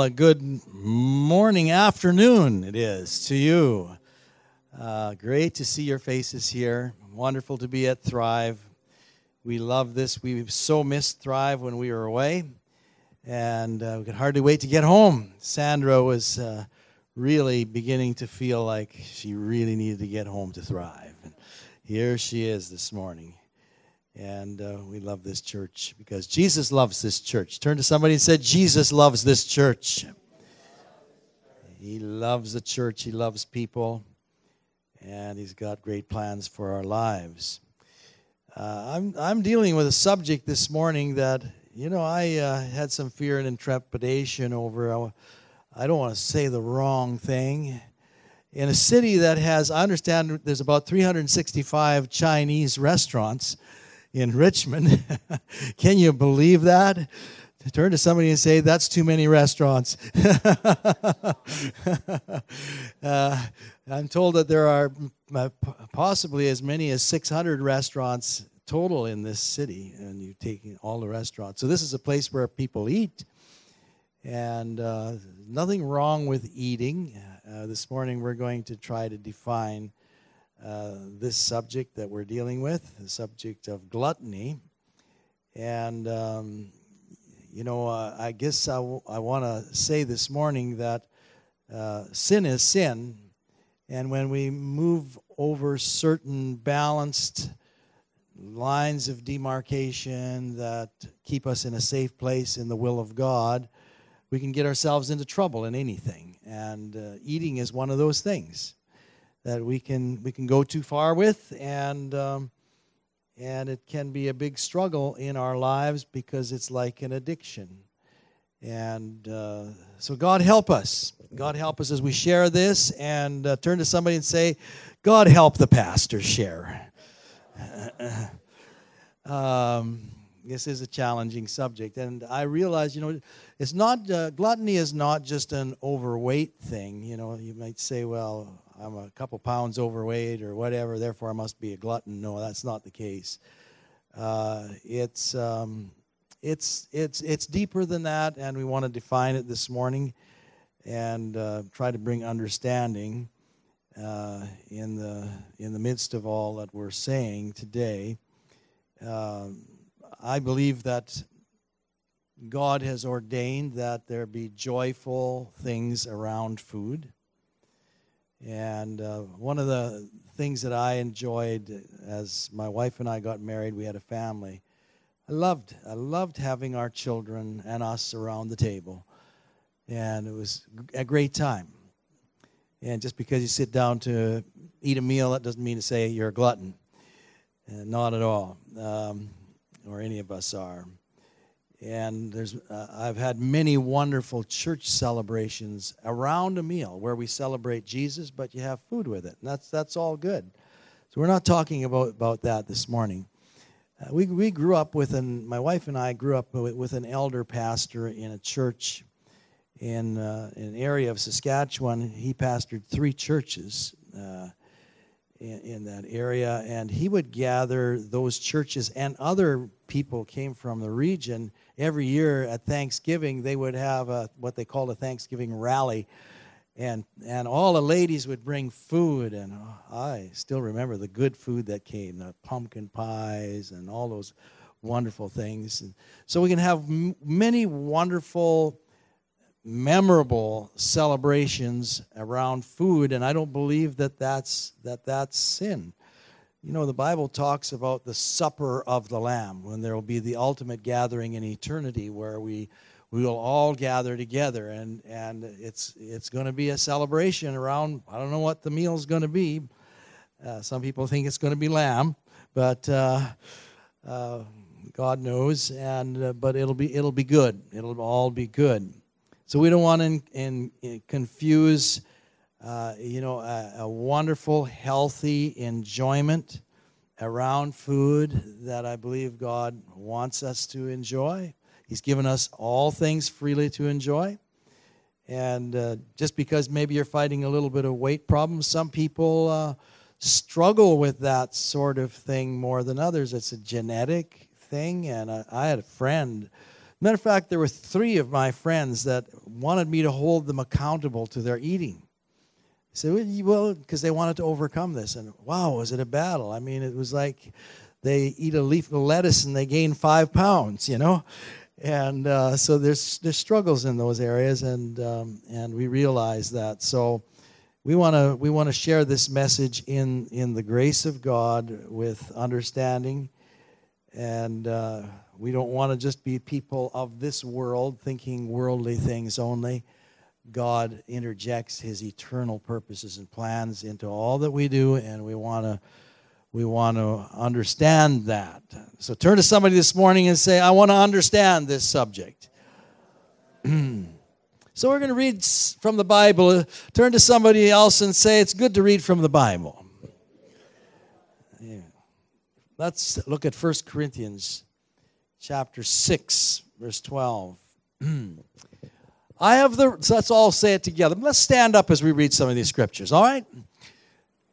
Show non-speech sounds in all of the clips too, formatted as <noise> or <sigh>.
A good morning, afternoon it is to you. Uh, great to see your faces here. Wonderful to be at Thrive. We love this. We so missed Thrive when we were away, and uh, we could hardly wait to get home. Sandra was uh, really beginning to feel like she really needed to get home to Thrive. And here she is this morning. And uh, we love this church because Jesus loves this church. Turn to somebody and say, Jesus loves this church. He loves the church, He loves people, and He's got great plans for our lives. Uh, I'm, I'm dealing with a subject this morning that, you know, I uh, had some fear and trepidation over. I don't want to say the wrong thing. In a city that has, I understand there's about 365 Chinese restaurants in Richmond. <laughs> Can you believe that? Turn to somebody and say, That's too many restaurants. <laughs> uh, I'm told that there are uh, possibly as many as 600 restaurants total in this city, and you're taking all the restaurants. So, this is a place where people eat, and uh, nothing wrong with eating. Uh, this morning, we're going to try to define uh, this subject that we're dealing with, the subject of gluttony. And, um, you know, uh, I guess I, w- I want to say this morning that uh, sin is sin. And when we move over certain balanced lines of demarcation that keep us in a safe place in the will of God, we can get ourselves into trouble in anything. And uh, eating is one of those things that we can we can go too far with, and um, and it can be a big struggle in our lives because it's like an addiction. And uh, so, God help us. God help us as we share this, and uh, turn to somebody and say, "God help the pastor share." <laughs> um, this is a challenging subject, and I realize, you know, it's not uh, gluttony is not just an overweight thing. You know, you might say, "Well, I'm a couple pounds overweight or whatever, therefore I must be a glutton. No, that's not the case. Uh, it's um, it's it's it's deeper than that, and we want to define it this morning and uh, try to bring understanding uh, in the in the midst of all that we're saying today. Um, I believe that God has ordained that there be joyful things around food. And uh, one of the things that I enjoyed as my wife and I got married, we had a family. I loved, I loved having our children and us around the table, and it was a great time. And just because you sit down to eat a meal, that doesn't mean to say you're a glutton. Uh, not at all, um, or any of us are and there's uh, I've had many wonderful church celebrations around a meal where we celebrate Jesus, but you have food with it, and that's that's all good. So we're not talking about about that this morning. Uh, we we grew up with an my wife and I grew up with, an elder pastor in a church in uh, an area of Saskatchewan. He pastored three churches. In, in that area, and he would gather those churches and other people came from the region. Every year at Thanksgiving, they would have a, what they called a Thanksgiving rally, and and all the ladies would bring food, and oh, I still remember the good food that came, the pumpkin pies and all those wonderful things. And so we can have m- many wonderful memorable celebrations around food and i don't believe that that's that that's sin. You know the bible talks about the supper of the lamb when there will be the ultimate gathering in eternity where we we will all gather together and and it's it's going to be a celebration around i don't know what the meal is going to be. Uh, some people think it's going to be lamb but uh, uh, god knows and uh, but it'll be it'll be good. It'll all be good so we don't want to in, in confuse, uh, you know, a, a, wonderful, healthy enjoyment around food that I believe God wants us to enjoy. He's given us all things freely to enjoy. And uh, just because maybe you're fighting a little bit of weight problems, some people uh, struggle with that sort of thing more than others. It's a genetic thing. And I, I had a friend Matter of fact, there were three of my friends that wanted me to hold them accountable to their eating. I said, well, because they wanted to overcome this. And wow, was it a battle? I mean, it was like they eat a leaf of lettuce and they gain five pounds, you know? And uh, so there's, there's struggles in those areas, and, um, and we realize that. So we want to we want to share this message in, in the grace of God with understanding. And uh, we don't want to just be people of this world thinking worldly things only. God interjects his eternal purposes and plans into all that we do, and we want to we want to understand that. So turn to somebody this morning and say, I want to understand this subject. <clears throat> so we're going to read from the Bible. Turn to somebody else and say, It's good to read from the Bible. Yeah. Let's look at 1 Corinthians chapter 6, verse 12. <clears throat> I have the, so let's all say it together. Let's stand up as we read some of these scriptures, all right?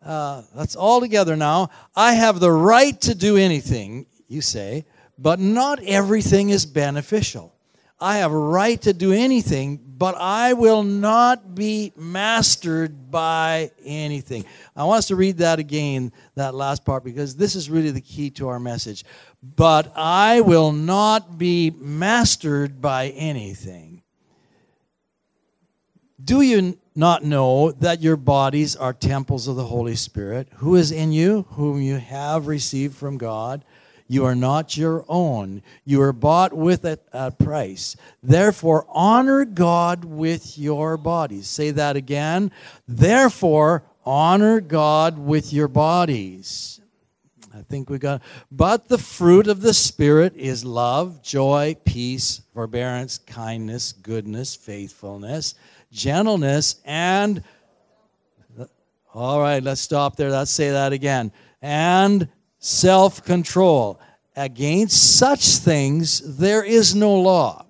Uh, that's all together now. I have the right to do anything, you say, but not everything is beneficial. I have a right to do anything, but I will not be mastered by anything. I want us to read that again, that last part, because this is really the key to our message. But I will not be mastered by anything. Do you not know that your bodies are temples of the Holy Spirit, who is in you, whom you have received from God? You are not your own. You are bought with a, a price. Therefore, honor God with your bodies. Say that again. Therefore, honor God with your bodies. I think we got. But the fruit of the Spirit is love, joy, peace, forbearance, kindness, goodness, faithfulness gentleness, and all right, let's stop there. Let's say that again. And self control. Against such things there is no law.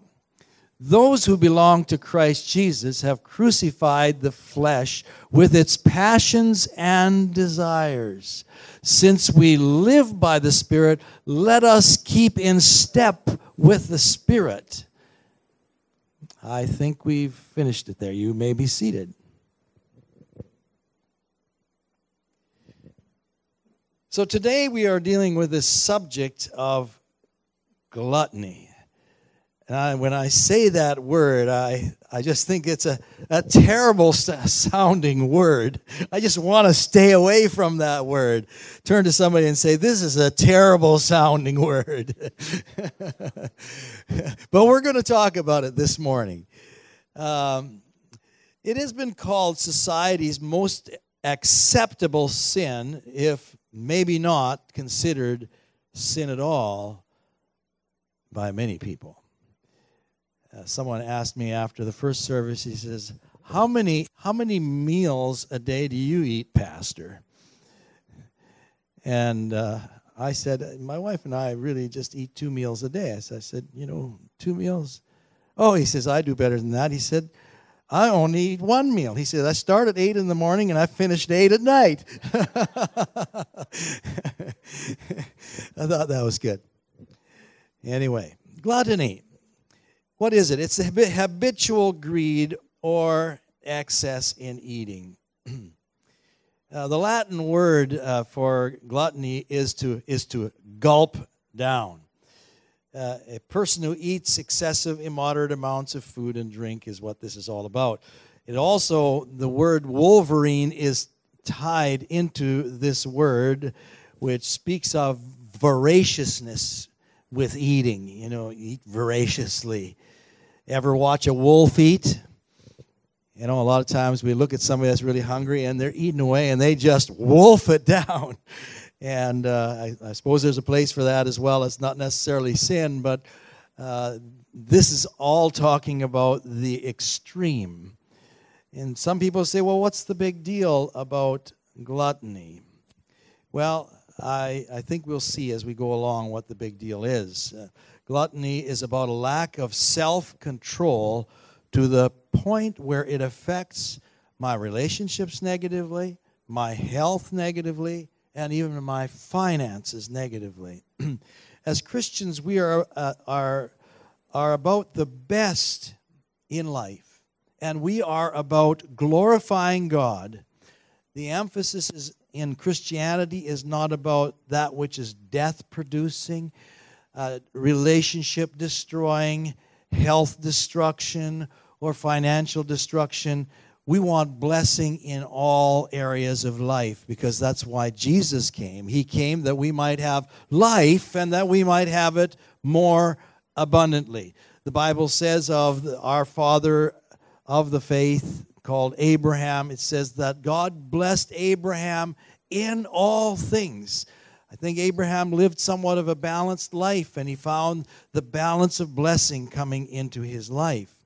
Those who belong to Christ Jesus have crucified the flesh with its passions and desires. Since we live by the Spirit, let us keep in step with the Spirit. I think we've finished it there. You may be seated. So today we are dealing with this subject of gluttony. And I, when I say that word, I, I just think it's a, a terrible sounding word. I just want to stay away from that word. Turn to somebody and say, This is a terrible sounding word. <laughs> but we're going to talk about it this morning. Um, it has been called society's most acceptable sin, if maybe not considered sin at all, by many people. Uh, someone asked me after the first service, he says, how many, how many meals a day do you eat, Pastor? And uh, I said, my wife and I really just eat two meals a day. I said, you know, two meals. Oh, he says, I do better than that. He said, I only eat one meal. He said, I start at 8 in the morning and I finish at 8 at night. <laughs> I thought that was good. Anyway, gluttony. What is it? It's habitual greed or excess in eating. <clears throat> uh, the Latin word uh, for gluttony is to, is to gulp down. Uh, a person who eats excessive, immoderate amounts of food and drink is what this is all about. It also, the word Wolverine is tied into this word, which speaks of voraciousness with eating. You know, eat voraciously. Ever watch a wolf eat? You know, a lot of times we look at somebody that's really hungry and they're eating away and they just wolf it <laughs> down. And uh, I, I, suppose there's a place for that as well. It's not necessarily sin, but uh, this is all talking about the extreme. And some people say, well, what's the big deal about gluttony? Well, I, I think we'll see as we go along what the big deal is. Uh, Gluttony is about a lack of self control to the point where it affects my relationships negatively, my health negatively, and even my finances negatively. <clears throat> As Christians, we are, uh, are are about the best in life, and we are about glorifying God. The emphasis is in Christianity is not about that which is death producing, uh, relationship destroying, health destruction, or financial destruction. We want blessing in all areas of life because that's why Jesus came. He came that we might have life and that we might have it more abundantly. The Bible says of our father of the faith called Abraham, it says that God blessed Abraham in all things. I think Abraham lived somewhat of a balanced life and he found the balance of blessing coming into his life.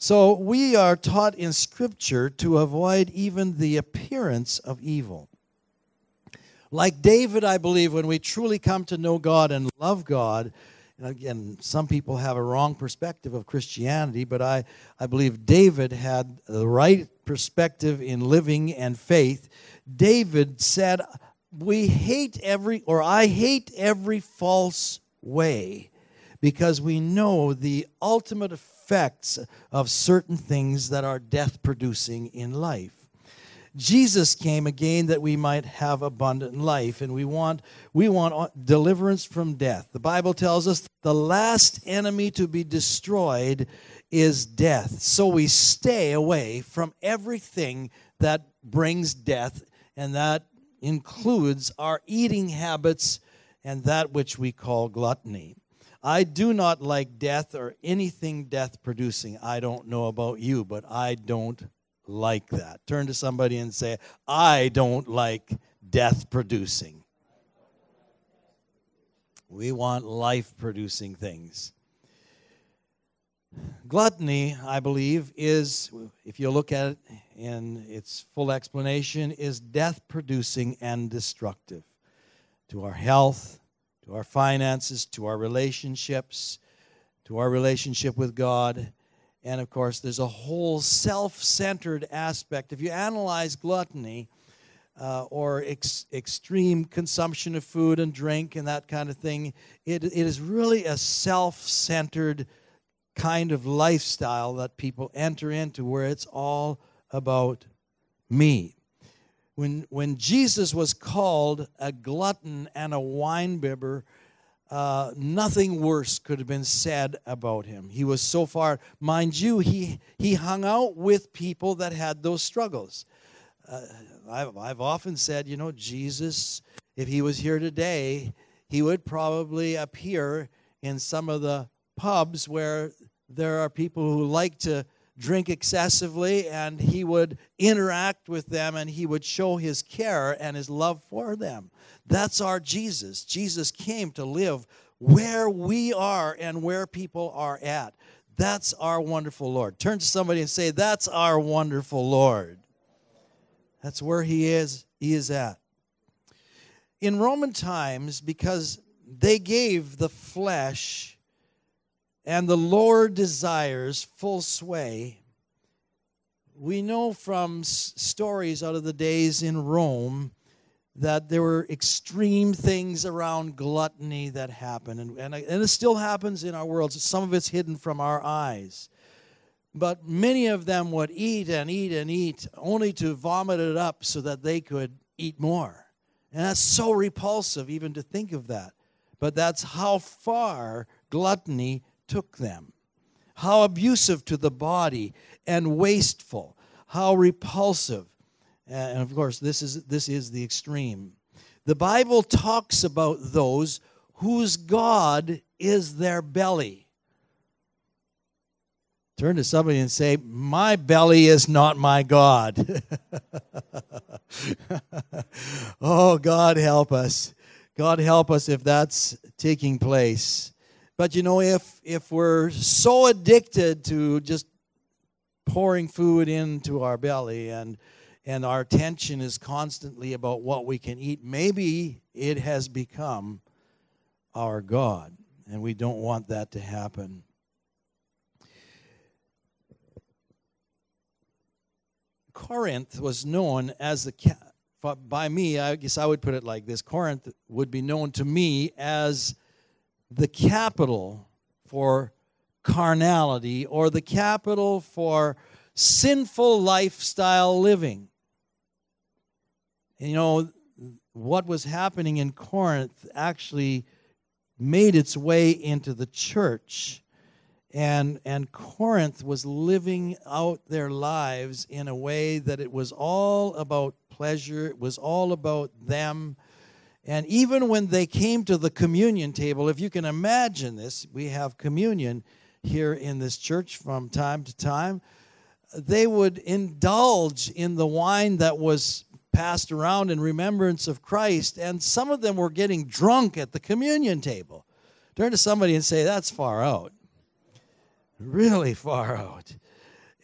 So we are taught in Scripture to avoid even the appearance of evil. Like David, I believe, when we truly come to know God and love God, and again, some people have a wrong perspective of Christianity, but I, I believe David had the right perspective in living and faith. David said, We hate every, or I hate every false way because we know the ultimate effects of certain things that are death producing in life. Jesus came again that we might have abundant life and we want we want uh, deliverance from death. The Bible tells us the last enemy to be destroyed is death. So we stay away from everything that brings death and that includes our eating habits and that which we call gluttony. I do not like death or anything death producing. I don't know about you, but I don't like that. Turn to somebody and say, I don't like death producing. We want life producing things. Gluttony, I believe, is, if you look at it in its full explanation, is death producing and destructive to our health, to our finances, to our relationships, to our relationship with God. And of course, there's a whole self centered aspect. If you analyze gluttony uh, or ex- extreme consumption of food and drink and that kind of thing, it, it is really a self centered kind of lifestyle that people enter into where it's all about me. When, when Jesus was called a glutton and a winebibber, uh, nothing worse could have been said about him. He was so far, mind you, he, he hung out with people that had those struggles. Uh, I've, I've often said, you know, Jesus, if he was here today, he would probably appear in some of the pubs where there are people who like to drink excessively, and he would interact with them and he would show his care and his love for them. That's our Jesus. Jesus came to live where we are and where people are at. That's our wonderful Lord. Turn to somebody and say, That's our wonderful Lord. That's where he is, he is at. In Roman times, because they gave the flesh and the lower desires full sway. We know from s- stories out of the days in Rome that there were extreme things around gluttony that happened, and, and, and it still happens in our world. Some of it's hidden from our eyes. But many of them would eat and eat and eat only to vomit it up so that they could eat more. And that's so repulsive even to think of that. But that's how far gluttony took them. How abusive to the body and wasteful. How repulsive. And of course, this is, this is the extreme. The Bible talks about those whose God is their belly. Turn to somebody and say, My belly is not my God. <laughs> oh, God help us. God help us if that's taking place. But you know, if if we're so addicted to just pouring food into our belly and and our attention is constantly about what we can eat, maybe it has become our God, and we don't want that to happen. Corinth was known as the by me, I guess I would put it like this Corinth would be known to me as the capital for carnality or the capital for sinful lifestyle living. And you know, what was happening in Corinth actually made its way into the church. And, and Corinth was living out their lives in a way that it was all about pleasure, it was all about them. And even when they came to the communion table, if you can imagine this, we have communion here in this church from time to time. They would indulge in the wine that was passed around in remembrance of Christ, and some of them were getting drunk at the communion table. Turn to somebody and say, That's far out. Really far out.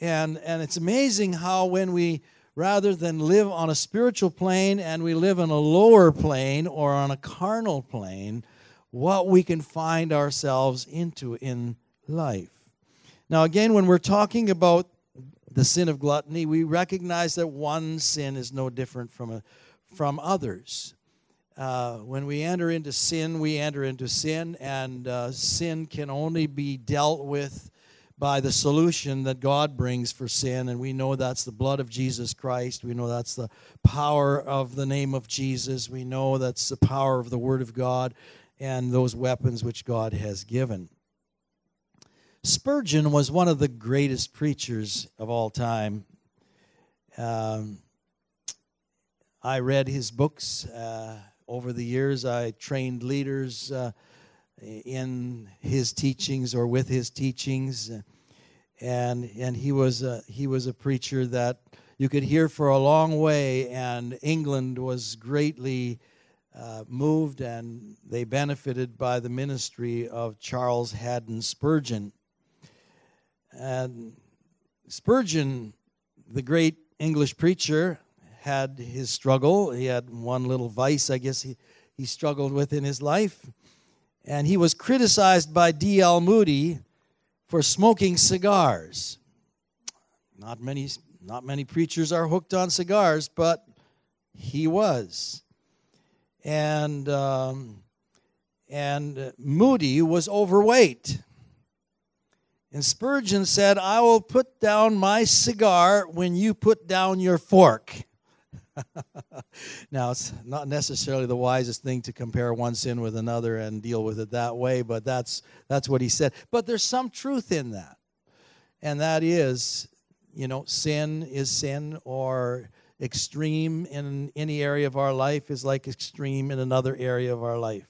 And, and it's amazing how, when we, rather than live on a spiritual plane and we live on a lower plane or on a carnal plane, what we can find ourselves into in life. Now, again, when we're talking about the sin of gluttony, we recognize that one sin is no different from, a, from others. Uh, when we enter into sin, we enter into sin, and uh, sin can only be dealt with by the solution that God brings for sin. And we know that's the blood of Jesus Christ. We know that's the power of the name of Jesus. We know that's the power of the Word of God and those weapons which God has given. Spurgeon was one of the greatest preachers of all time. Um, I read his books uh, over the years. I trained leaders uh, in his teachings or with his teachings, and and he was a, he was a preacher that you could hear for a long way. And England was greatly uh, moved, and they benefited by the ministry of Charles Haddon Spurgeon. And Spurgeon, the great English preacher, had his struggle. He had one little vice, I guess, he, he struggled with in his life. And he was criticized by D.L. Moody for smoking cigars. Not many, not many preachers are hooked on cigars, but he was. And, um, and Moody was overweight. And Spurgeon said, I will put down my cigar when you put down your fork. <laughs> now, it's not necessarily the wisest thing to compare one sin with another and deal with it that way, but that's, that's what he said. But there's some truth in that. And that is, you know, sin is sin, or extreme in any area of our life is like extreme in another area of our life.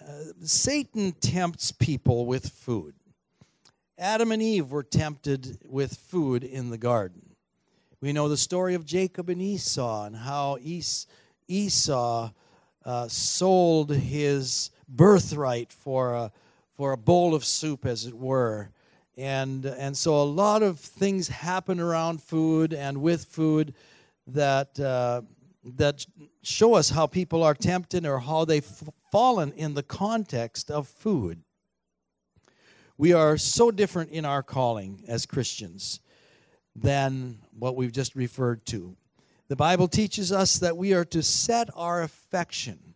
Uh, Satan tempts people with food. Adam and Eve were tempted with food in the garden. We know the story of Jacob and Esau and how Esau uh, sold his birthright for a, for a bowl of soup, as it were. And, and so a lot of things happen around food and with food that, uh, that show us how people are tempted or how they've fallen in the context of food. We are so different in our calling as Christians than what we've just referred to. The Bible teaches us that we are to set our affection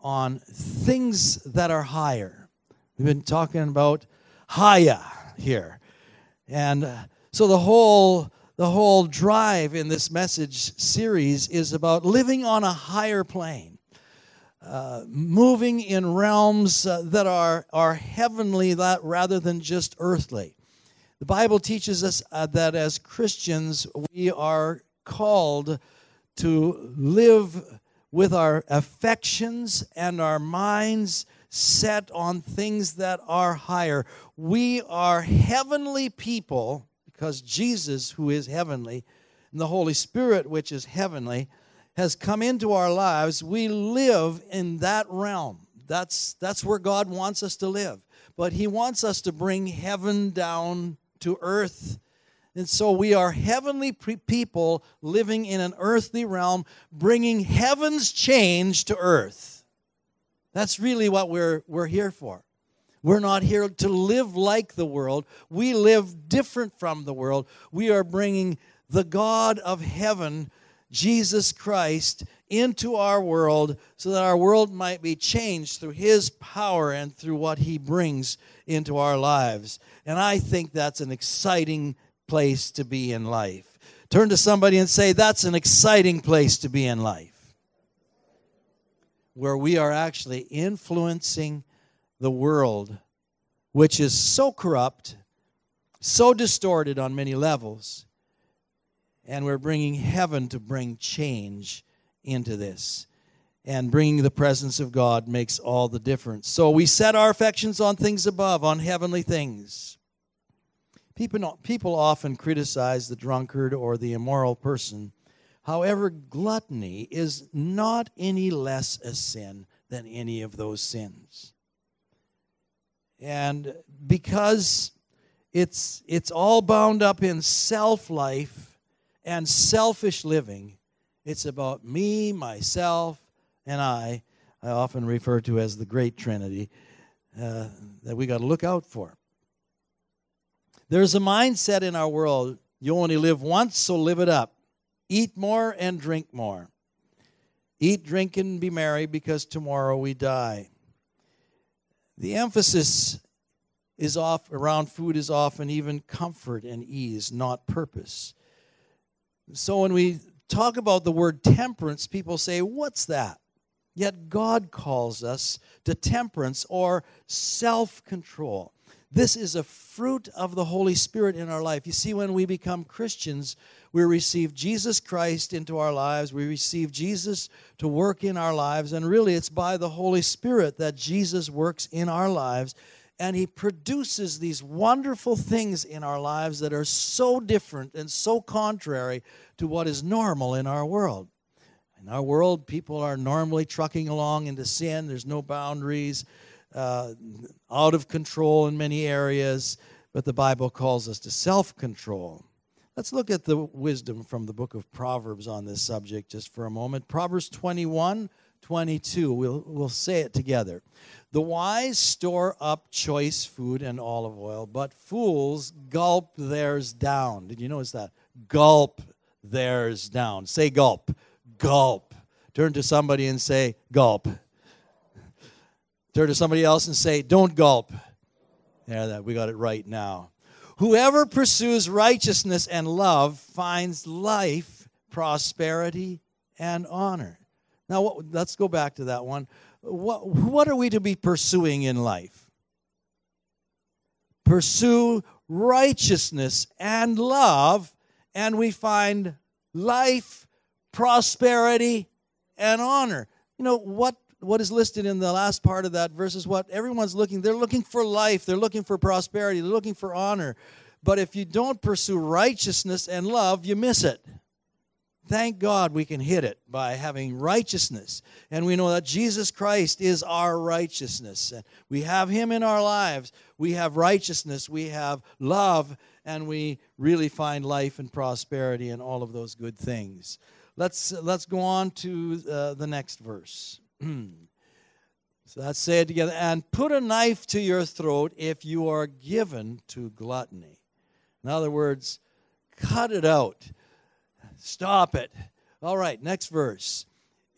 on things that are higher. We've been talking about higher here. And uh, so the whole the whole drive in this message series is about living on a higher plane uh, moving in realms uh, that are, are heavenly that, rather than just earthly. The Bible teaches us uh, that as Christians, we are called to live with our affections and our minds set on things that are higher. We are heavenly people because Jesus, who is heavenly, and the Holy Spirit, which is heavenly, has come into our lives, we live in that realm. That's, that's where God wants us to live. But He wants us to bring heaven down to earth. And so we are heavenly people living in an earthly realm, bringing heaven's change to earth. That's really what we're, we're here for. We're not here to live like the world. We live different from the world. We are bringing the God of heaven Jesus Christ into our world so that our world might be changed through His power and through what He brings into our lives. And I think that's an exciting place to be in life. Turn to somebody and say, That's an exciting place to be in life. Where we are actually influencing the world, which is so corrupt, so distorted on many levels, and we're bringing heaven to bring change into this. And bringing the presence of God makes all the difference. So we set our affections on things above, on heavenly things. People, people often criticize the drunkard or the immoral person. However, gluttony is not any less a sin than any of those sins. And because it's, it's all bound up in self life and selfish living, it's about me, myself, and I. I often refer to as the Great Trinity uh, that we got to look out for. There's a mindset in our world you only live once, so live it up. Eat more and drink more. Eat, drink, and be merry because tomorrow we die. The emphasis is off around food is often even comfort and ease, not purpose. So when we talk about the word temperance, people say, What's that? Yet God calls us to temperance or self control. This is a fruit of the Holy Spirit in our life. You see, when we become Christians, we receive Jesus Christ into our lives. We receive Jesus to work in our lives. And really, it's by the Holy Spirit that Jesus works in our lives. And He produces these wonderful things in our lives that are so different and so contrary to what is normal in our world. In our world, people are normally trucking along into sin, there's no boundaries uh, out of control in many areas, but the Bible calls us to self control. Let's look at the wisdom from the book of Proverbs on this subject just for a moment. Proverbs 21 22. We'll, we'll say it together. The wise store up choice food and olive oil, but fools gulp theirs down. Did you notice that? Gulp theirs down. Say gulp. Gulp. Turn to somebody and say gulp. Turn to somebody else and say, Don't gulp. Yeah, that we got it right now. Whoever pursues righteousness and love finds life, prosperity, and honor. Now, what, let's go back to that one. What, what are we to be pursuing in life? Pursue righteousness and love, and we find life, prosperity, and honor. You know, what what is listed in the last part of that verse is what everyone's looking they're looking for life they're looking for prosperity they're looking for honor. But if you don't pursue righteousness and love you miss it. Thank god we can hit it by having righteousness. And we know that jesus christ is our righteousness. And we have him in our lives. We have righteousness we have love and we really find life and prosperity and all of those good things. Let's let's go on to uh, the next verse <clears throat> so let's say it together. And put a knife to your throat if you are given to gluttony. In other words, cut it out. Stop it. All right, next verse.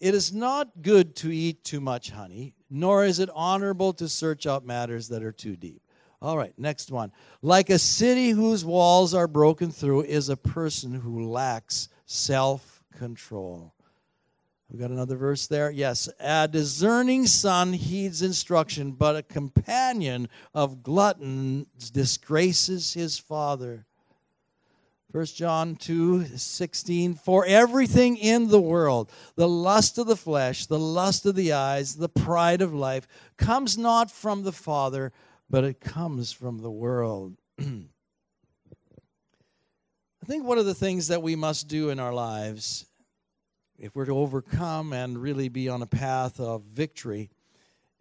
It is not good to eat too much honey, nor is it honorable to search out matters that are too deep. All right, next one. Like a city whose walls are broken through is a person who lacks self control. We got another verse there. Yes. A discerning son heeds instruction, but a companion of gluttons disgraces his father. 1 John 2 16. For everything in the world, the lust of the flesh, the lust of the eyes, the pride of life, comes not from the Father, but it comes from the world. <clears throat> I think one of the things that we must do in our lives if we're to overcome and really be on a path of victory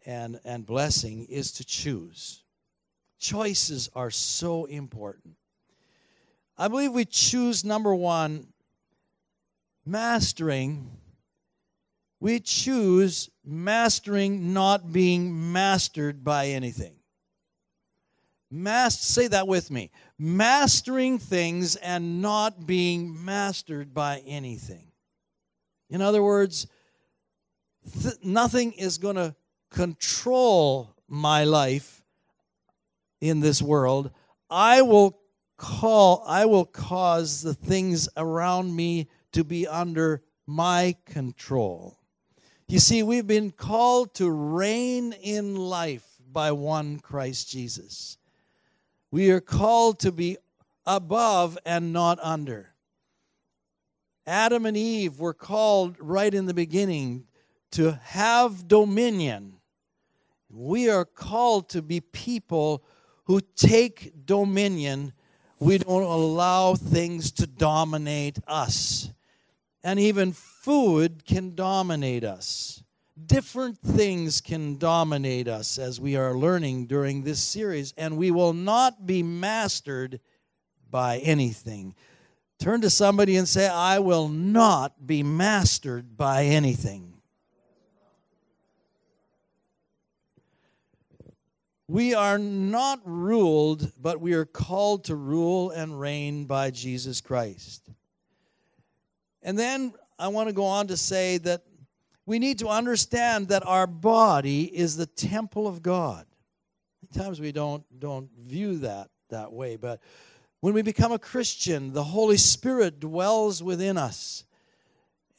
and, and blessing, is to choose. Choices are so important. I believe we choose number one, mastering. We choose mastering not being mastered by anything. Mast, say that with me. Mastering things and not being mastered by anything. In other words, th- nothing is going to control my life in this world. I will call I will cause the things around me to be under my control. You see, we've been called to reign in life by one Christ Jesus. We are called to be above and not under. Adam and Eve were called right in the beginning to have dominion. We are called to be people who take dominion. We don't allow things to dominate us. And even food can dominate us. Different things can dominate us as we are learning during this series, and we will not be mastered by anything. Turn to somebody and say, I will not be mastered by anything. We are not ruled, but we are called to rule and reign by Jesus Christ. And then I want to go on to say that we need to understand that our body is the temple of God. Sometimes we don't don't view that that way, but when we become a Christian, the Holy Spirit dwells within us.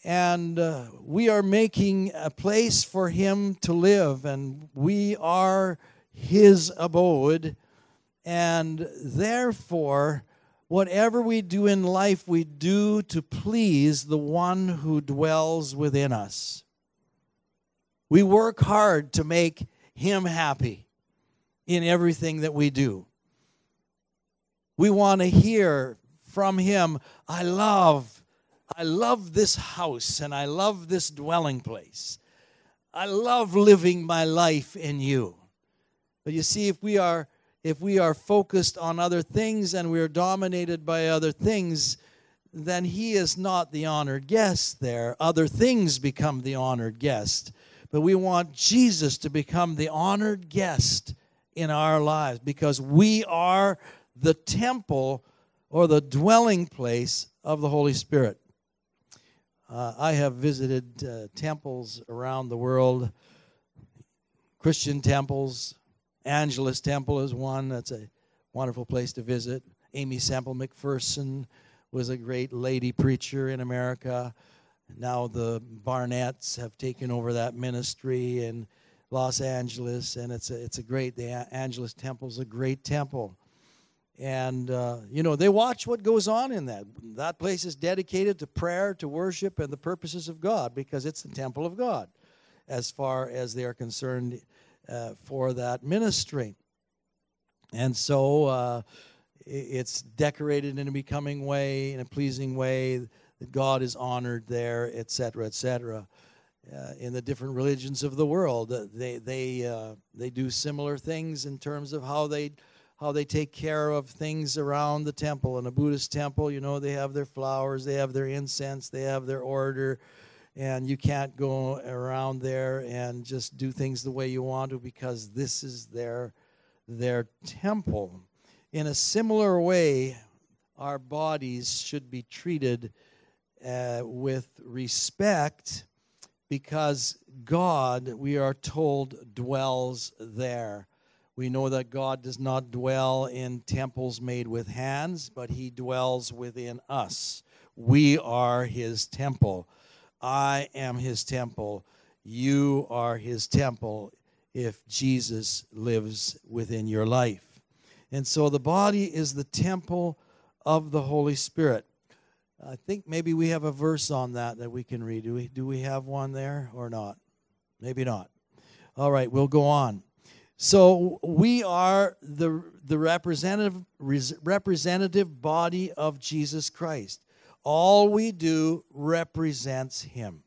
And uh, we are making a place for Him to live, and we are His abode. And therefore, whatever we do in life, we do to please the one who dwells within us. We work hard to make Him happy in everything that we do. We want to hear from him, I love, I love this house and I love this dwelling place. I love living my life in you. But you see, if we are if we are focused on other things and we are dominated by other things, then he is not the honored guest there. Other things become the honored guest. But we want Jesus to become the honored guest in our lives because we are the temple or the dwelling place of the Holy Spirit. Uh, I have visited uh, temples around the world, Christian temples. Angelus Temple is one. That's a wonderful place to visit. Aimee Semple McPherson was a great lady preacher in America. Now the Barnetts have taken over that ministry in Los Angeles, and it's a, it's a great, the Angelus Temple is a great temple and uh, you know they watch what goes on in that. That place is dedicated to prayer to worship and the purposes of god because it's the temple of god as far as they are concerned uh, for that ministry. And so uh, it's decorated in a becoming way in a pleasing way that god is honored there etc etc uh, in the different religions of the world they they uh, they do similar things in terms of how they how they take care of things around the temple. In a Buddhist temple, you know, they have their flowers, they have their incense, they have their order, and you can't go around there and just do things the way you want to because this is their their temple. In a similar way, our bodies should be treated uh, with respect because God, we are told, dwells there. We know that God does not dwell in temples made with hands, but he dwells within us. We are his temple. I am his temple. You are his temple if Jesus lives within your life. And so the body is the temple of the Holy Spirit. I think maybe we have a verse on that that we can read. Do we, do we have one there or not? Maybe not. All right, we'll go on. So we are the, the representative, representative body of Jesus Christ. All we do represents him.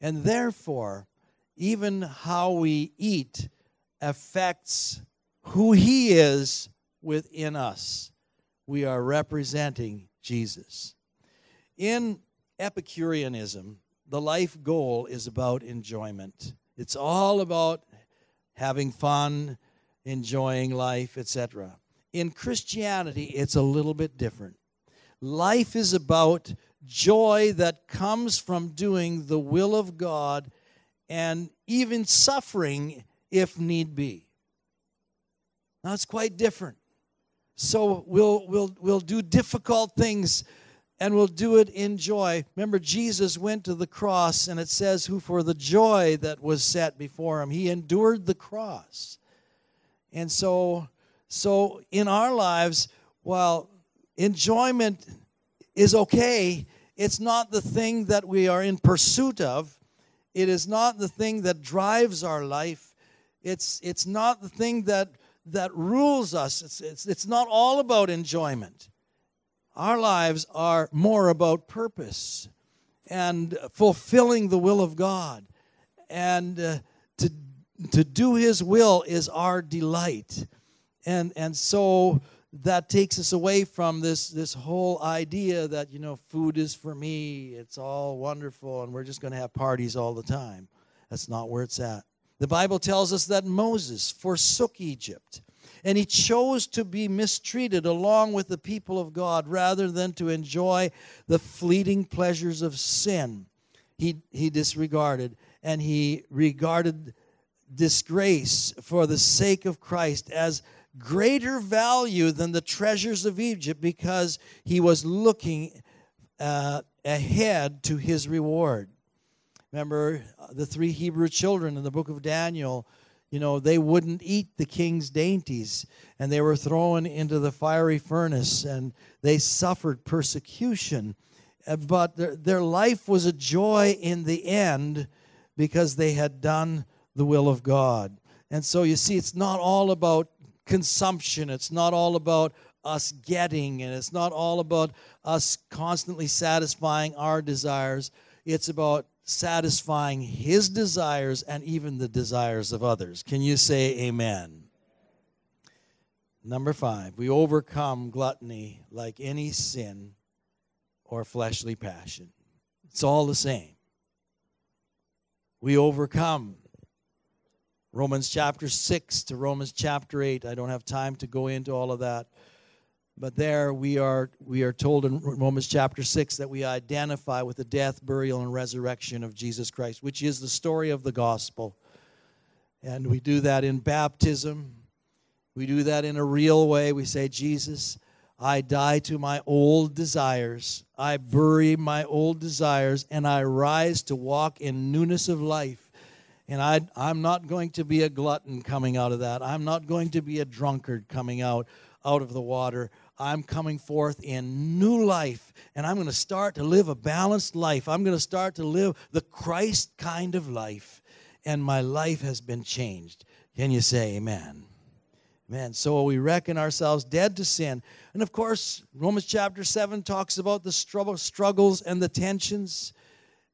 And therefore, even how we eat affects who he is within us. We are representing Jesus. In Epicureanism, the life goal is about enjoyment. It's all about having fun, enjoying life, etc. In Christianity, it's a little bit different. Life is about joy that comes from doing the will of God and even suffering if need be. Now quite different. So we'll we'll we'll do difficult things and we'll do it in joy. Remember Jesus went to the cross and it says who for the joy that was set before him he endured the cross. And so so in our lives while enjoyment is okay, it's not the thing that we are in pursuit of. It is not the thing that drives our life. It's, it's not the thing that, that rules us. It's, it's, it's not all about enjoyment. Our lives are more about purpose and fulfilling the will of God. And uh, to, to do His will is our delight. And, and so that takes us away from this this whole idea that you know food is for me it's all wonderful and we're just going to have parties all the time that's not where it's at the bible tells us that moses forsook egypt and he chose to be mistreated along with the people of god rather than to enjoy the fleeting pleasures of sin he he disregarded and he regarded disgrace for the sake of christ as greater value than the treasures of Egypt because he was looking uh, ahead to his reward. Remember uh, the three Hebrew children in the book of Daniel, you know, they wouldn't eat the king's dainties and they were thrown into the fiery furnace and they suffered persecution. Uh, but their, their life was a joy in the end because they had done the will of God. And so you see, it's not all about consumption. It's not all about us getting, and it's not all about us constantly satisfying our desires. It's about satisfying His desires and even the desires of others. Can you say amen? Number five, we overcome gluttony like any sin or fleshly passion. It's all the same. We overcome Romans chapter 6 to Romans chapter 8. I don't have time to go into all of that. But there we are we are told in Romans chapter 6 that we identify with the death, burial and resurrection of Jesus Christ, which is the story of the gospel. And we do that in baptism. We do that in a real way. We say, Jesus, I die to my old desires. I bury my old desires and I rise to walk in newness of life. And I, I'm not going to be a glutton coming out of that. I'm not going to be a drunkard coming out, out of the water. I'm coming forth in new life. And I'm going to start to live a balanced life. I'm going to start to live the Christ kind of life. And my life has been changed. Can you say amen? Amen. So we reckon ourselves dead to sin. And of course, Romans chapter 7 talks about the struggles and the tensions.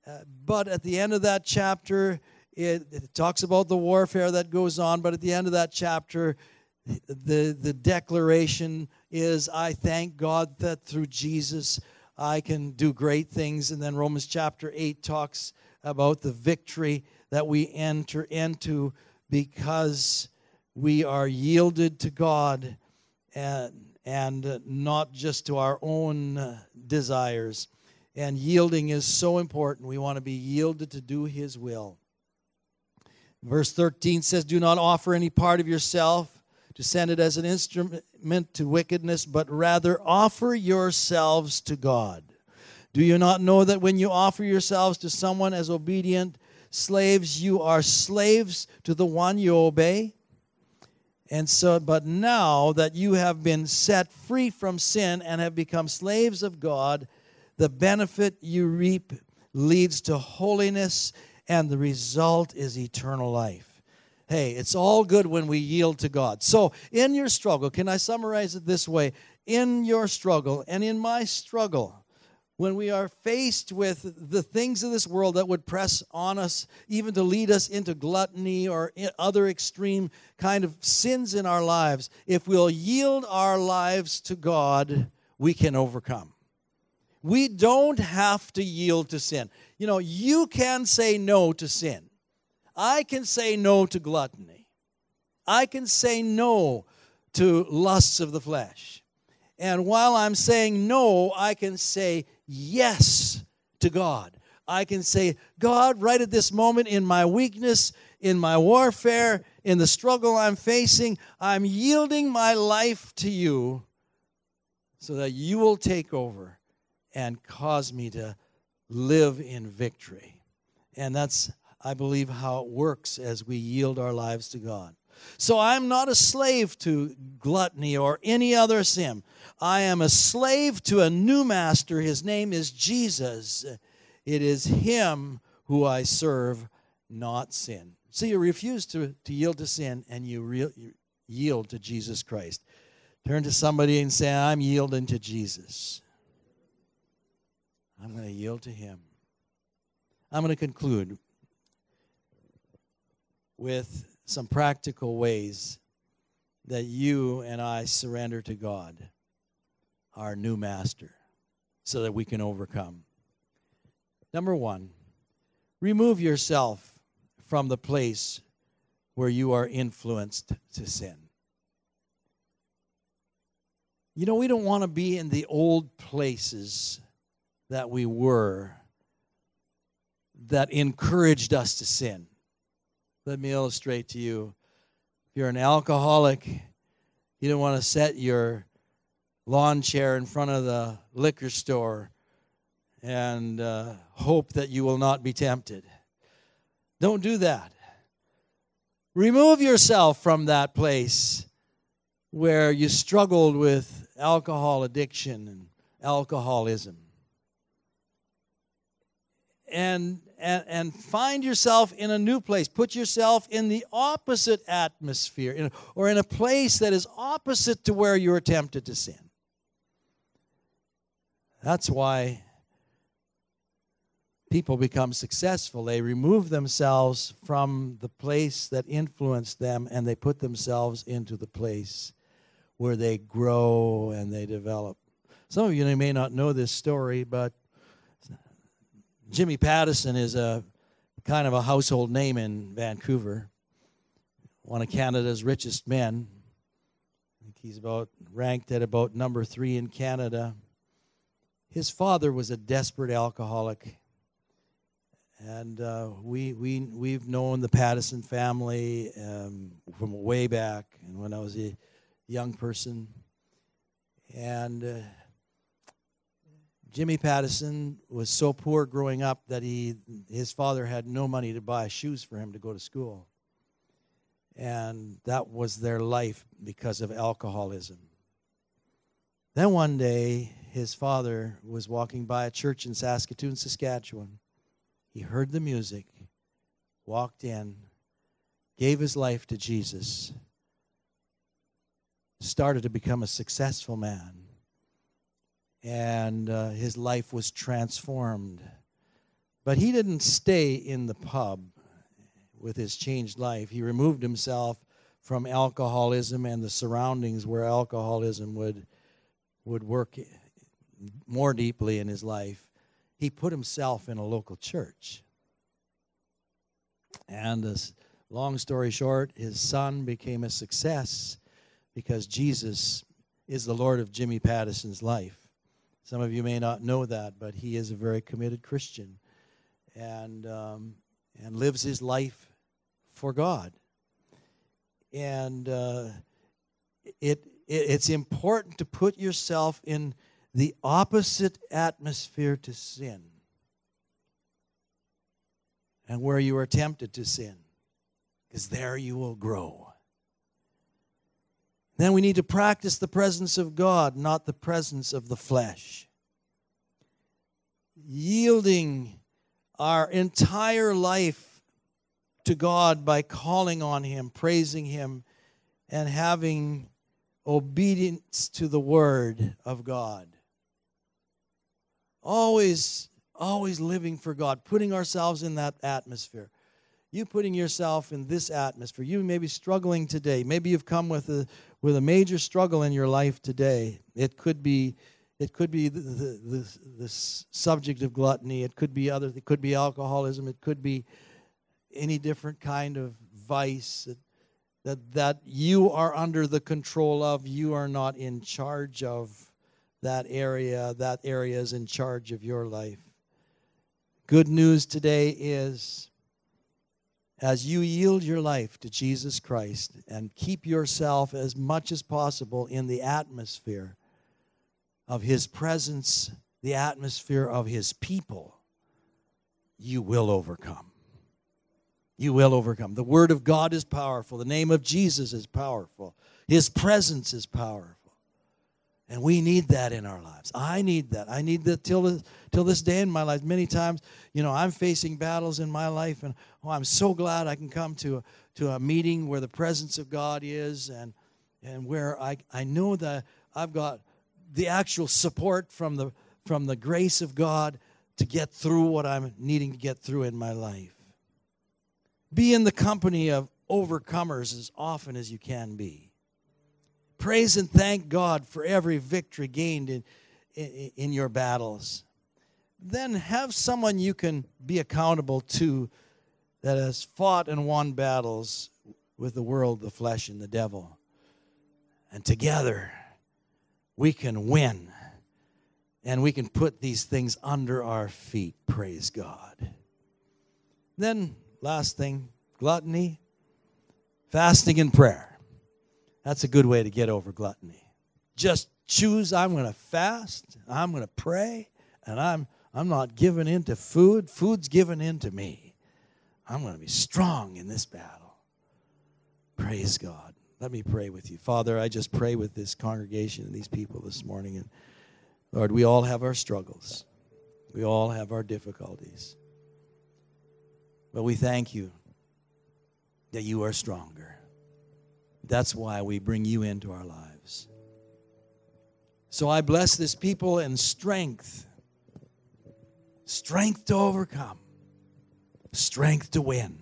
Uh, but at the end of that chapter, it, it talks about the warfare that goes on, but at the end of that chapter, the, the declaration is I thank God that through Jesus I can do great things. And then Romans chapter 8 talks about the victory that we enter into because we are yielded to God and, and not just to our own desires. And yielding is so important. We want to be yielded to do His will. Verse 13 says, Do not offer any part of yourself to send it as an instrument to wickedness, but rather offer yourselves to God. Do you not know that when you offer yourselves to someone as obedient slaves, you are slaves to the one you obey? And so, but now that you have been set free from sin and have become slaves of God, the benefit you reap leads to holiness and the result is eternal life. Hey, it's all good when we yield to God. So, in your struggle, can I summarize it this way? In your struggle and in my struggle, when we are faced with the things of this world that would press on us, even to lead us into gluttony or other extreme kind of sins in our lives, if we'll yield our lives to God, we can overcome. We don't have to yield to sin. You know, you can say no to sin. I can say no to gluttony. I can say no to lusts of the flesh. And while I'm saying no, I can say yes to God. I can say, God, right at this moment in my weakness, in my warfare, in the struggle I'm facing, I'm yielding my life to you so that you will take over and cause me to live in victory. And that's, I believe, how it works as we yield our lives to God. So I'm not a slave to gluttony or any other sin. I am a slave to a new master. His name is Jesus. It is Him who I serve, not sin. So you refuse to, to yield to sin and you, re, you yield to Jesus Christ. Turn to somebody and say, I'm yielding to Jesus. I'm going to yield to Him. I'm going to conclude with some practical ways that you and I surrender to God, our new master, so that we can overcome. Number one, remove yourself from the place where you are influenced to sin. You know, we don't want to be in the old places that we were that encouraged us to sin. Let me illustrate to you. If you're an alcoholic, you don't want to set your lawn chair in front of the liquor store and uh, hope that you will not be tempted. Don't do that. Remove yourself from that place where you struggled with alcohol addiction and alcoholism. And, and, and find yourself in a new place. Put yourself in the opposite atmosphere in, or in a place that is opposite to where you're tempted to sin. That's why people become successful. They remove themselves from the place that influenced them and they put themselves into the place where they grow and they develop. Some of you may not know this story, but Jimmy Pattison is a kind of a household name in Vancouver, one of Canada's richest men. I think he's about ranked at about number three in Canada. His father was a desperate alcoholic and uh, we we we've known the Pattison family um, from way back, and when I was a young person, and uh, Jimmy Pattison was so poor growing up that he his father had no money to buy shoes for him to go to school, and that was their life because of alcoholism. Then one day, his father was walking by a church in Saskatoon, Saskatchewan. He heard the music, walked in, gave his life to Jesus, started to become a successful man, and uh, his life was transformed. But he didn't stay in the pub with his changed life. He removed himself from alcoholism and the surroundings where alcoholism would would work more deeply in his life he put himself in a local church. And this, long story short, his son became a success because Jesus is the Lord of Jimmy Pattison's life. Some of you may not know that, but he is a very committed Christian and, um, and lives his life for God. And uh, it, it, it's important to put yourself in the opposite atmosphere to sin and where you are tempted to sin, because there you will grow. Then we need to practice the presence of God, not the presence of the flesh. Yielding our entire life to God by calling on Him, praising Him, and having obedience to the Word of God always always living for God, putting ourselves in that atmosphere. You putting yourself in this atmosphere. You may be struggling today. Maybe you've come with a with a major struggle in your life today. It could be it could be the, the, the, the subject of gluttony. It could be other. It could be alcoholism. It could be any different kind of vice that, that that you are under the control of. You are not in charge of that area, that area is in charge of your life. Good news today is as you yield your life to Jesus Christ and keep yourself as much as possible in the atmosphere of His presence, the atmosphere of His people, you will overcome. You will overcome. The Word of God is powerful, the name of Jesus is powerful, His presence is powerful. And we need that in our lives. I need that. I need that till, till this day in my life. Many times, you know, I'm facing battles in my life, and oh, I'm so glad I can come to a, to a meeting where the presence of God is and, and where I, I know that I've got the actual support from the, from the grace of God to get through what I'm needing to get through in my life. Be in the company of overcomers as often as you can be. Praise and thank God for every victory gained in, in, in your battles. Then have someone you can be accountable to that has fought and won battles with the world, the flesh, and the devil. And together we can win and we can put these things under our feet. Praise God. Then, last thing gluttony, fasting, and prayer. That's a good way to get over gluttony. Just choose I'm going to fast, I'm going to pray, and I'm I'm not giving in to food. Food's given in to me. I'm going to be strong in this battle. Praise God. Let me pray with you. Father, I just pray with this congregation and these people this morning. And Lord, we all have our struggles, we all have our difficulties. But we thank you that you are stronger. That's why we bring you into our lives. So I bless this people in strength strength to overcome, strength to win,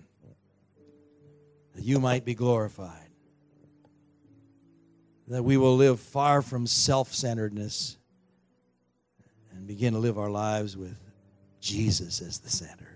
that you might be glorified, that we will live far from self centeredness and begin to live our lives with Jesus as the center.